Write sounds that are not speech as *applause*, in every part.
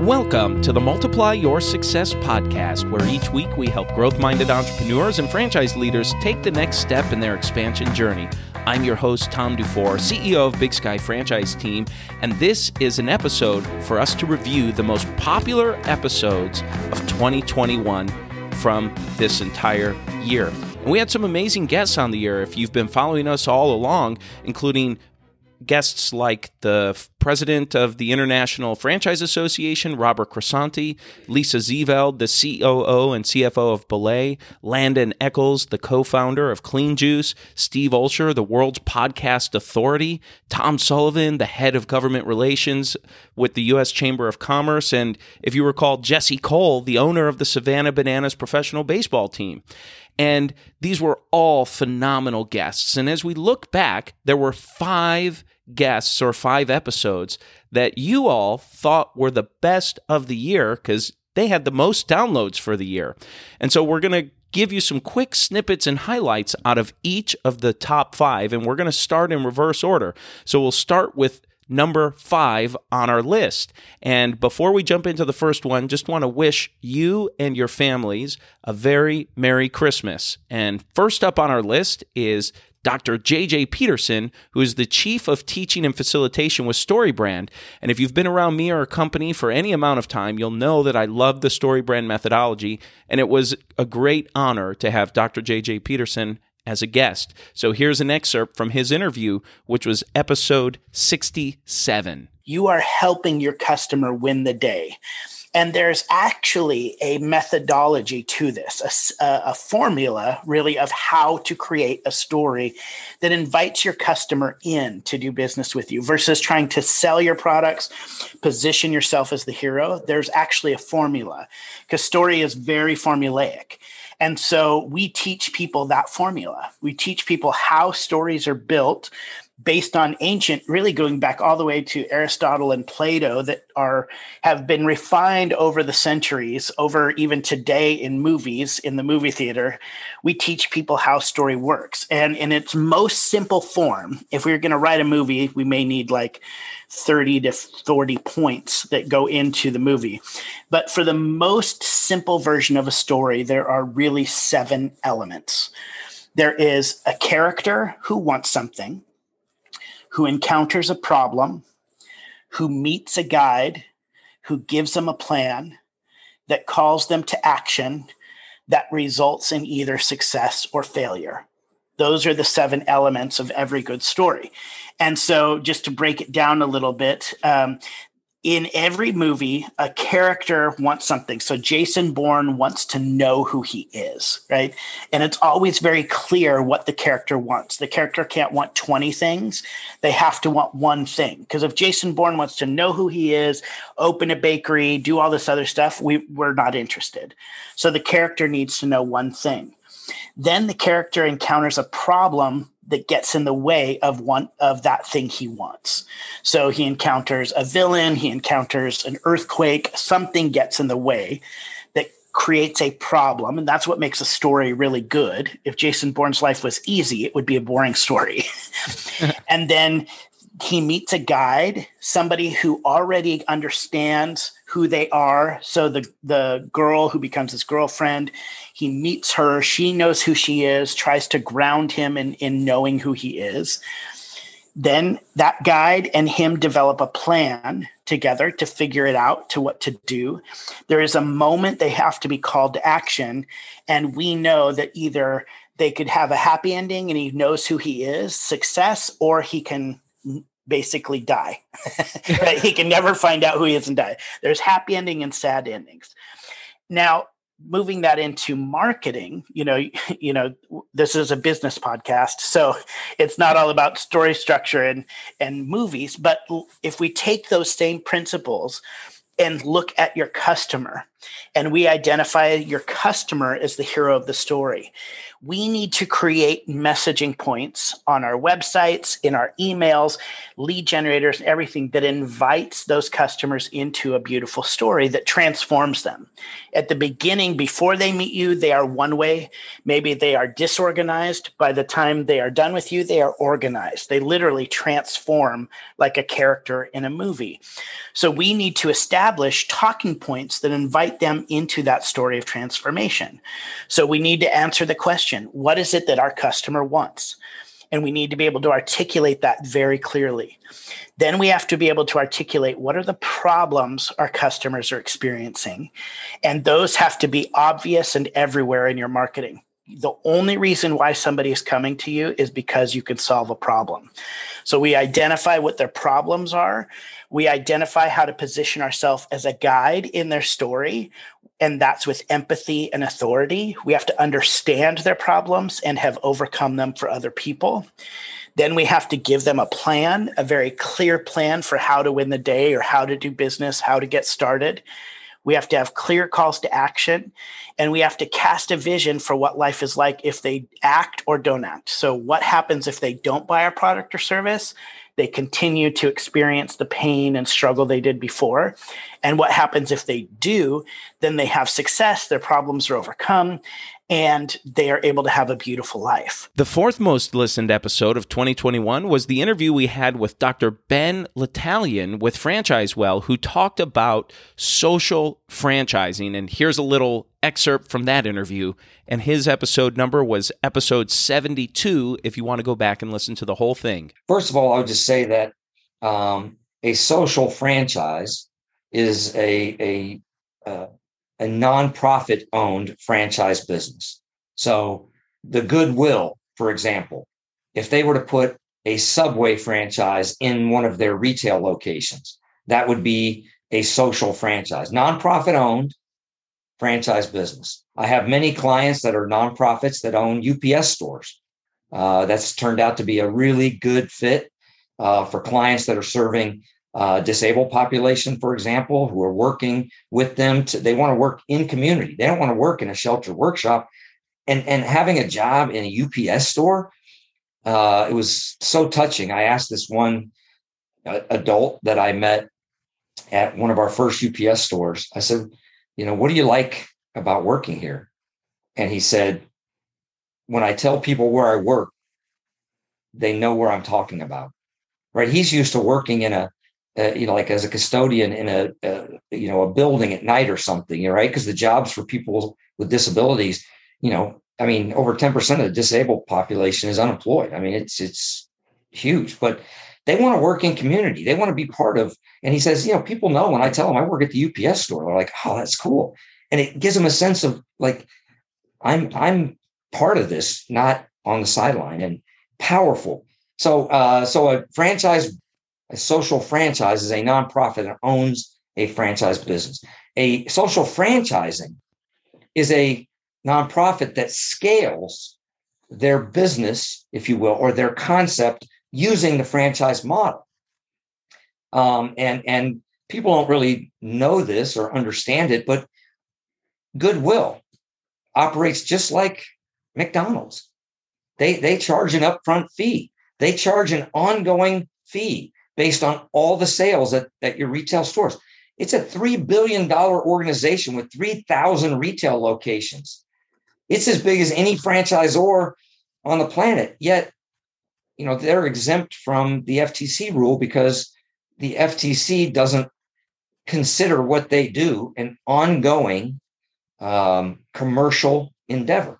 Welcome to the Multiply Your Success podcast, where each week we help growth minded entrepreneurs and franchise leaders take the next step in their expansion journey. I'm your host, Tom Dufour, CEO of Big Sky Franchise Team, and this is an episode for us to review the most popular episodes of 2021 from this entire year. And we had some amazing guests on the year. If you've been following us all along, including guests like the president of the International Franchise Association, Robert Cresanti, Lisa Zeveld, the COO and CFO of Belay, Landon Eckles, the co-founder of Clean Juice, Steve Olsher, the world's podcast authority, Tom Sullivan, the head of government relations with the U.S. Chamber of Commerce, and if you recall, Jesse Cole, the owner of the Savannah Bananas professional baseball team. And these were all phenomenal guests. And as we look back, there were five guests or five episodes that you all thought were the best of the year because they had the most downloads for the year. And so we're going to give you some quick snippets and highlights out of each of the top five. And we're going to start in reverse order. So we'll start with number five on our list. And before we jump into the first one, just want to wish you and your families a very Merry Christmas. And first up on our list is Dr. JJ Peterson, who is the Chief of Teaching and Facilitation with StoryBrand. And if you've been around me or a company for any amount of time, you'll know that I love the StoryBrand methodology. And it was a great honor to have Dr. JJ Peterson as a guest. So here's an excerpt from his interview, which was episode 67. You are helping your customer win the day. And there's actually a methodology to this, a, a, formula really of how to create a story that invites your customer in to do business with you versus trying to sell your products, position yourself as the hero. There's actually a formula because story is very formulaic. And so we teach people that formula. We teach people how stories are built based on ancient really going back all the way to aristotle and plato that are have been refined over the centuries over even today in movies in the movie theater we teach people how story works. And in its most simple form if we're going to write a movie we may need like 30 to 40 points that go into the movie. But for the most simple version of a story there are really seven elements. There is a character who wants something who encounters a problem, who meets a guide, who gives them a plan that calls them to action that results in either success or failure. Those are the seven elements of every good story. And so, just to break it down a little bit, um, in every movie, a character wants something. So Jason Bourne wants to know who he is, right? And it's always very clear what the character wants. The character can't want 20 things, they have to want one thing. Because if Jason Bourne wants to know who he is, open a bakery, do all this other stuff, we, we're not interested. So the character needs to know one thing. Then the character encounters a problem that gets in the way of one of that thing he wants. So he encounters a villain, he encounters an earthquake, something gets in the way that creates a problem. And that's what makes a story really good. If Jason Bourne's life was easy, it would be a boring story. *laughs* and then he meets a guide, somebody who already understands who they are. So the the girl who becomes his girlfriend, he meets her, she knows who she is, tries to ground him in, in knowing who he is. Then that guide and him develop a plan together to figure it out to what to do. There is a moment they have to be called to action. And we know that either they could have a happy ending and he knows who he is, success, or he can basically die. *laughs* he can never find out who he is and die. There's happy ending and sad endings. Now, moving that into marketing, you know, *laughs* you know, this is a business podcast, so it's not all about story structure and and movies, but if we take those same principles and look at your customer and we identify your customer as the hero of the story we need to create messaging points on our websites, in our emails, lead generators, everything that invites those customers into a beautiful story that transforms them. At the beginning, before they meet you, they are one way. Maybe they are disorganized. By the time they are done with you, they are organized. They literally transform like a character in a movie. So we need to establish talking points that invite them into that story of transformation. So we need to answer the question question what is it that our customer wants? And we need to be able to articulate that very clearly. Then we have to be able to articulate what are the problems our customers are experiencing. And those have to be obvious and everywhere in your marketing. The only reason why somebody is coming to you is because you can solve a problem. So we identify what their problems are. We identify how to position ourselves as a guide in their story and that's with empathy and authority. We have to understand their problems and have overcome them for other people. Then we have to give them a plan, a very clear plan for how to win the day or how to do business, how to get started. We have to have clear calls to action and we have to cast a vision for what life is like if they act or don't act. So, what happens if they don't buy our product or service? They continue to experience the pain and struggle they did before. And what happens if they do? Then they have success, their problems are overcome, and they are able to have a beautiful life. The fourth most listened episode of 2021 was the interview we had with Dr. Ben Litalien with FranchiseWell, who talked about social franchising. And here's a little excerpt from that interview. And his episode number was episode 72, if you want to go back and listen to the whole thing. First of all, I would just say that um, a social franchise is a, a, uh, a nonprofit owned franchise business. So the Goodwill, for example, if they were to put a Subway franchise in one of their retail locations, that would be a social franchise, nonprofit owned franchise business. I have many clients that are nonprofits that own UPS stores. Uh, that's turned out to be a really good fit uh, for clients that are serving uh, disabled population, for example, who are working with them. To, they want to work in community. They don't want to work in a shelter workshop. And, and having a job in a UPS store, uh, it was so touching. I asked this one uh, adult that I met at one of our first UPS stores. I said, you know, what do you like about working here? And he said, when I tell people where I work, they know where I'm talking about. Right? He's used to working in a uh, you know, like as a custodian in a, uh, you know, a building at night or something, you're right? Because the jobs for people with disabilities, you know, I mean, over 10% of the disabled population is unemployed. I mean, it's, it's huge, but they want to work in community. They want to be part of, and he says, you know, people know when I tell them I work at the UPS store, they're like, oh, that's cool. And it gives them a sense of like, I'm, I'm part of this, not on the sideline and powerful. So, uh, so a franchise a social franchise is a nonprofit that owns a franchise business. A social franchising is a nonprofit that scales their business, if you will, or their concept using the franchise model. Um, and and people don't really know this or understand it, but Goodwill operates just like McDonald's. They they charge an upfront fee. They charge an ongoing fee based on all the sales at, at your retail stores. It's a $3 billion organization with 3,000 retail locations. It's as big as any franchisor on the planet. Yet, you know, they're exempt from the FTC rule because the FTC doesn't consider what they do an ongoing um, commercial endeavor.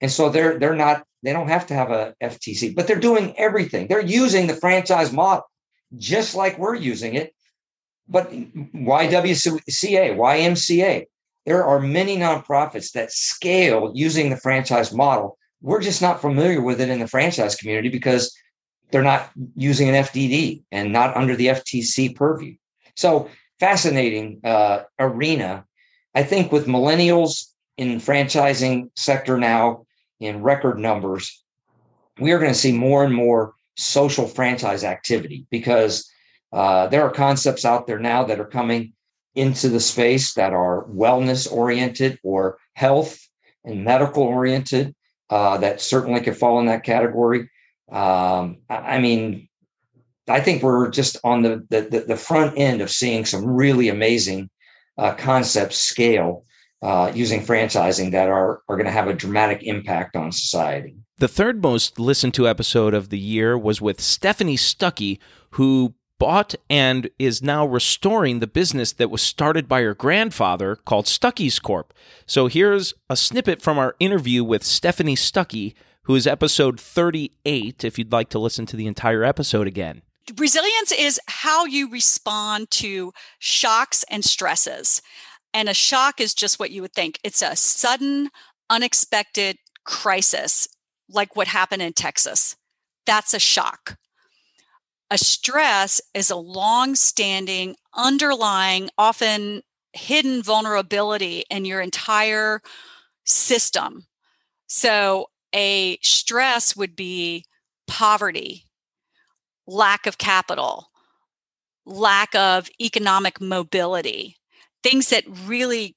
And so they're they're not they don't have to have a FTC, but they're doing everything. They're using the franchise model just like we're using it. But YWCA, YMCA, there are many nonprofits that scale using the franchise model. We're just not familiar with it in the franchise community because they're not using an FDD and not under the FTC purview. So fascinating uh, arena. I think with millennials in franchising sector now, in record numbers, we are going to see more and more social franchise activity because uh, there are concepts out there now that are coming into the space that are wellness oriented or health and medical oriented uh, that certainly could fall in that category. Um, I, I mean, I think we're just on the, the, the front end of seeing some really amazing uh, concepts scale uh, using franchising that are are going to have a dramatic impact on society. The third most listened to episode of the year was with Stephanie Stuckey, who bought and is now restoring the business that was started by her grandfather called Stuckey's Corp. So here's a snippet from our interview with Stephanie Stuckey, who is episode 38, if you'd like to listen to the entire episode again. Resilience is how you respond to shocks and stresses. And a shock is just what you would think it's a sudden, unexpected crisis, like what happened in Texas. That's a shock. A stress is a long standing, underlying, often hidden vulnerability in your entire system. So, a stress would be poverty, lack of capital, lack of economic mobility, things that really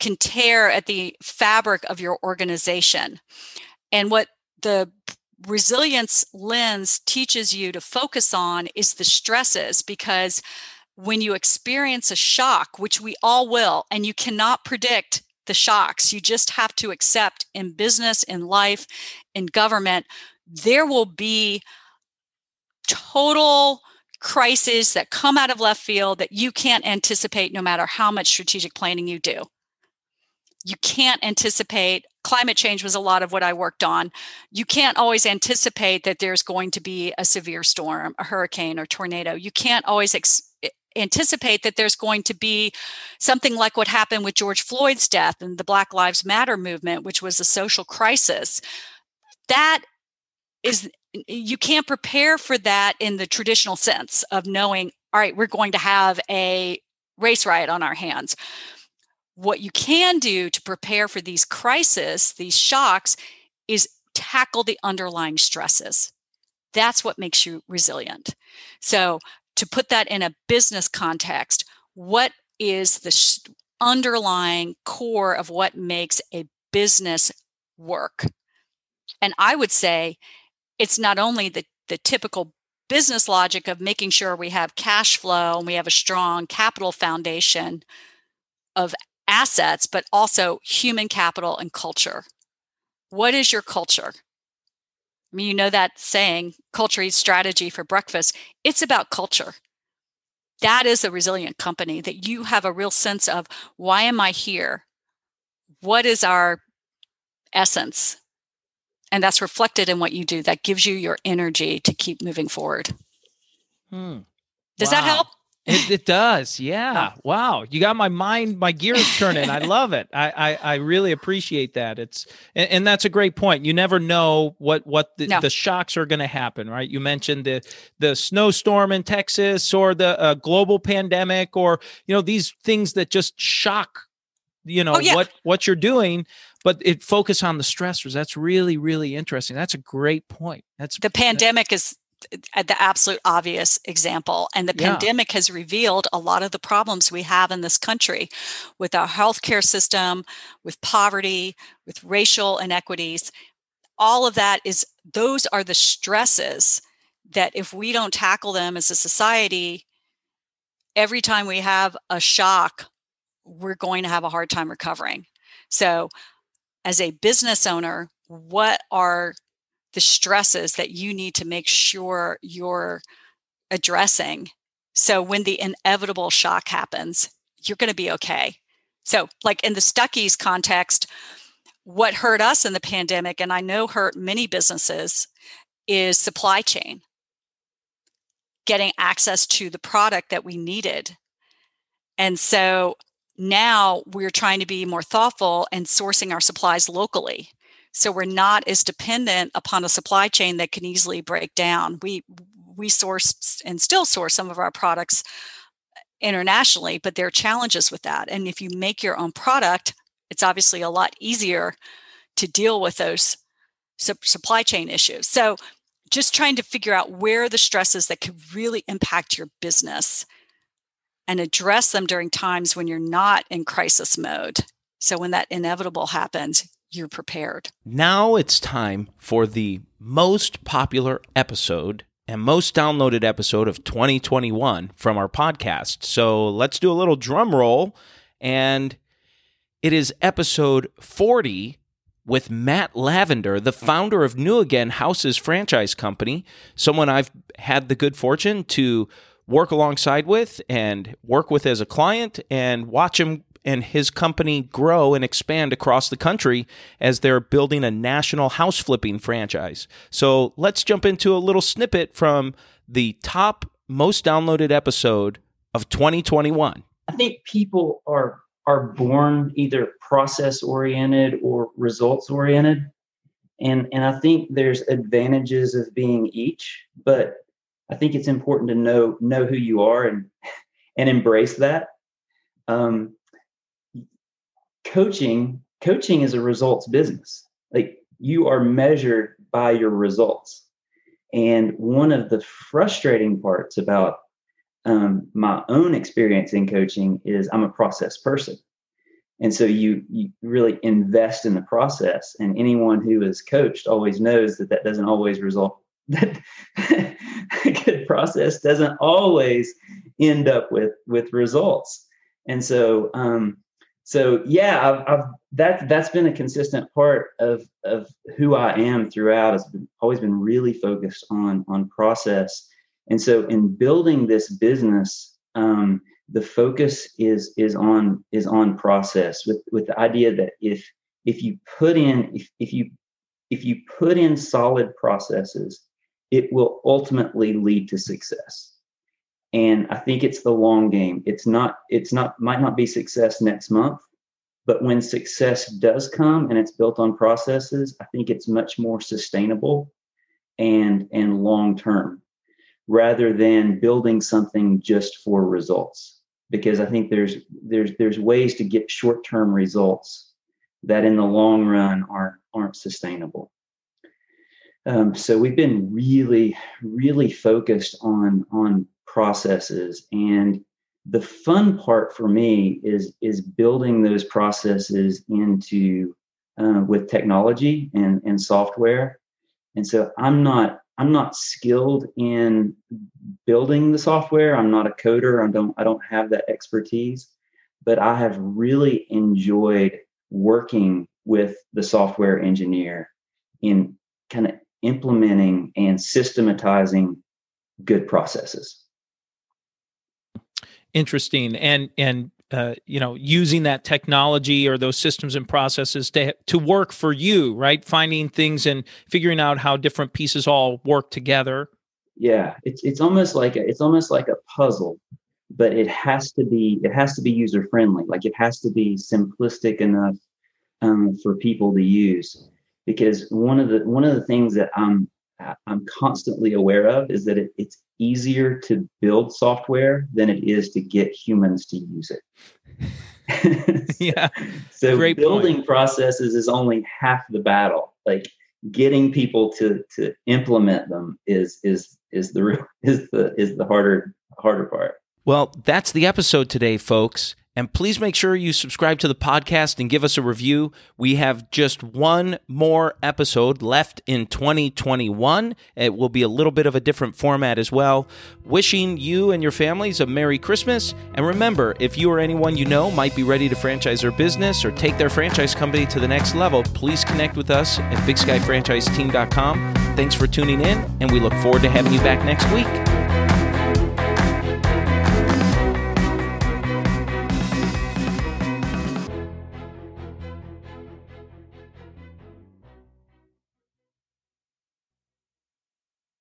can tear at the fabric of your organization. And what the resilience lens teaches you to focus on is the stresses because when you experience a shock, which we all will, and you cannot predict the shocks, you just have to accept in business, in life, in government, there will be total crises that come out of left field that you can't anticipate no matter how much strategic planning you do. You can't anticipate climate change was a lot of what I worked on. You can't always anticipate that there's going to be a severe storm, a hurricane or tornado. You can't always ex- eh, anticipate that there's going to be something like what happened with George Floyd's death and the Black Lives Matter movement, which was a social crisis. That is you can't prepare for that in the traditional sense of knowing all right we're going to have a race riot on our hands what you can do to prepare for these crises, these shocks, is tackle the underlying stresses. That's what makes you resilient. So, to put that in a business context, what is the sh- underlying core of what makes a business work? And I would say it's not only the, the typical business logic of making sure we have cash flow and we have a strong capital foundation of assets, but also human capital and culture. What is your culture? I mean, you know that saying, culture eats strategy for breakfast. It's about culture. That is a resilient company that you have a real sense of why am I here? What is our essence? And that's reflected in what you do. That gives you your energy to keep moving forward. Hmm. Does wow. that help? It, it, does. Yeah. Wow. You got my mind, my gears turning. I *laughs* love it. I, I, I really appreciate that. It's, and, and, that's a great point. You never know what, what the, no. the shocks are going to happen, right? You mentioned the, the snowstorm in Texas or the uh, global pandemic or, you know, these things that just shock, you know, oh, yeah. what, what you're doing but it focus on the stressors that's really really interesting that's a great point that's the pandemic is Uh, the absolute obvious example. And the yeah. pandemic has revealed a lot of the problems we have in this country with our healthcare system, with poverty, with racial inequities. All of that is, those are the stresses that if we don't tackle them as a society, every time we have a shock, we're going to have a hard time recovering. So, as a business owner, what are the stresses that you need to make sure you're addressing. So when the inevitable shock happens, you're going to be okay. So, like in the Stuckey's context, what hurt us in the pandemic, and I know hurt many businesses, is supply chain, getting access to the product that we needed. And so now we're trying to be more thoughtful and sourcing our supplies locally. So we're not as dependent upon a supply chain that can easily break down. We we source and still source some of our products internationally, but there are challenges with that. And if you make your own product, it's obviously a lot easier to deal with those supply chain issues. So just trying to figure out where the stresses that could really impact your business and address them during times when you're not in crisis mode. So when that inevitable happens, you're prepared. Now it's time for the most popular episode and most downloaded episode of 2021 from our podcast. So let's do a little drum roll. And it is episode 40 with Matt Lavender, the founder of New Again Houses franchise company, someone I've had the good fortune to work alongside with and work with as a client and watch him and his company grow and expand across the country as they're building a national house flipping franchise. So let's jump into a little snippet from the top most downloaded episode of 2021. I think people are are born either process oriented or results oriented. And and I think there's advantages of being each, but I think it's important to know know who you are and and embrace that. Um, coaching coaching is a results business. Like you are measured by your results. And one of the frustrating parts about um, my own experience in coaching is I'm a process person. And so you you really invest in the process. And anyone who is coached always knows that that doesn't always result *laughs* that a good process doesn't always end up with with results. And so um, so yeah, I've, I've, that that's been a consistent part of of who I am throughout. It's been, always been really focused on on process, and so in building this business, um, the focus is is on is on process with with the idea that if if you put in if, if you if you put in solid processes, it will ultimately lead to success and i think it's the long game. It's not it's not might not be success next month but when success does come and it's built on processes i think it's much more sustainable and and long term rather than building something just for results. Because i think there's there's there's ways to get short term results that in the long run aren't aren't sustainable. Um, so we've been really really focused on on processes. And the fun part for me is is building those processes into uh, with technology and and software. And so i'm not i'm not skilled in building the software. I'm not a coder. I don't i don't have that expertise. But i have really enjoyed working with the software engineer in kind of implementing and systematizing good processes interesting and and uh, you know using that technology or those systems and processes to to work for you right? Finding things and figuring out how different pieces all work together. Yeah it's it's almost like a, it's almost like a puzzle but it has to be it has to be user friendly like it has to be simplistic enough um, for people to use. Because one of the one of the things that i'm i'm constantly aware of is that it, it's easier to build software than it is to get humans to use it. *laughs* *laughs* yeah. So Great building point. processes is only half the battle. Like getting people to to implement them is is is the *laughs* is the is the harder harder part. Well, that's the episode today, folks. And please make sure you subscribe to the podcast and give us a review. We have just one more episode left in 2021. It will be a little bit of a different format as well. Wishing you and your families a Merry Christmas. And remember, if you or anyone you know might be ready to franchise their business or take their franchise company to the next level, please connect with us at bigskyfranchiseteam.com. Thanks for tuning in, and we look forward to having you back next week.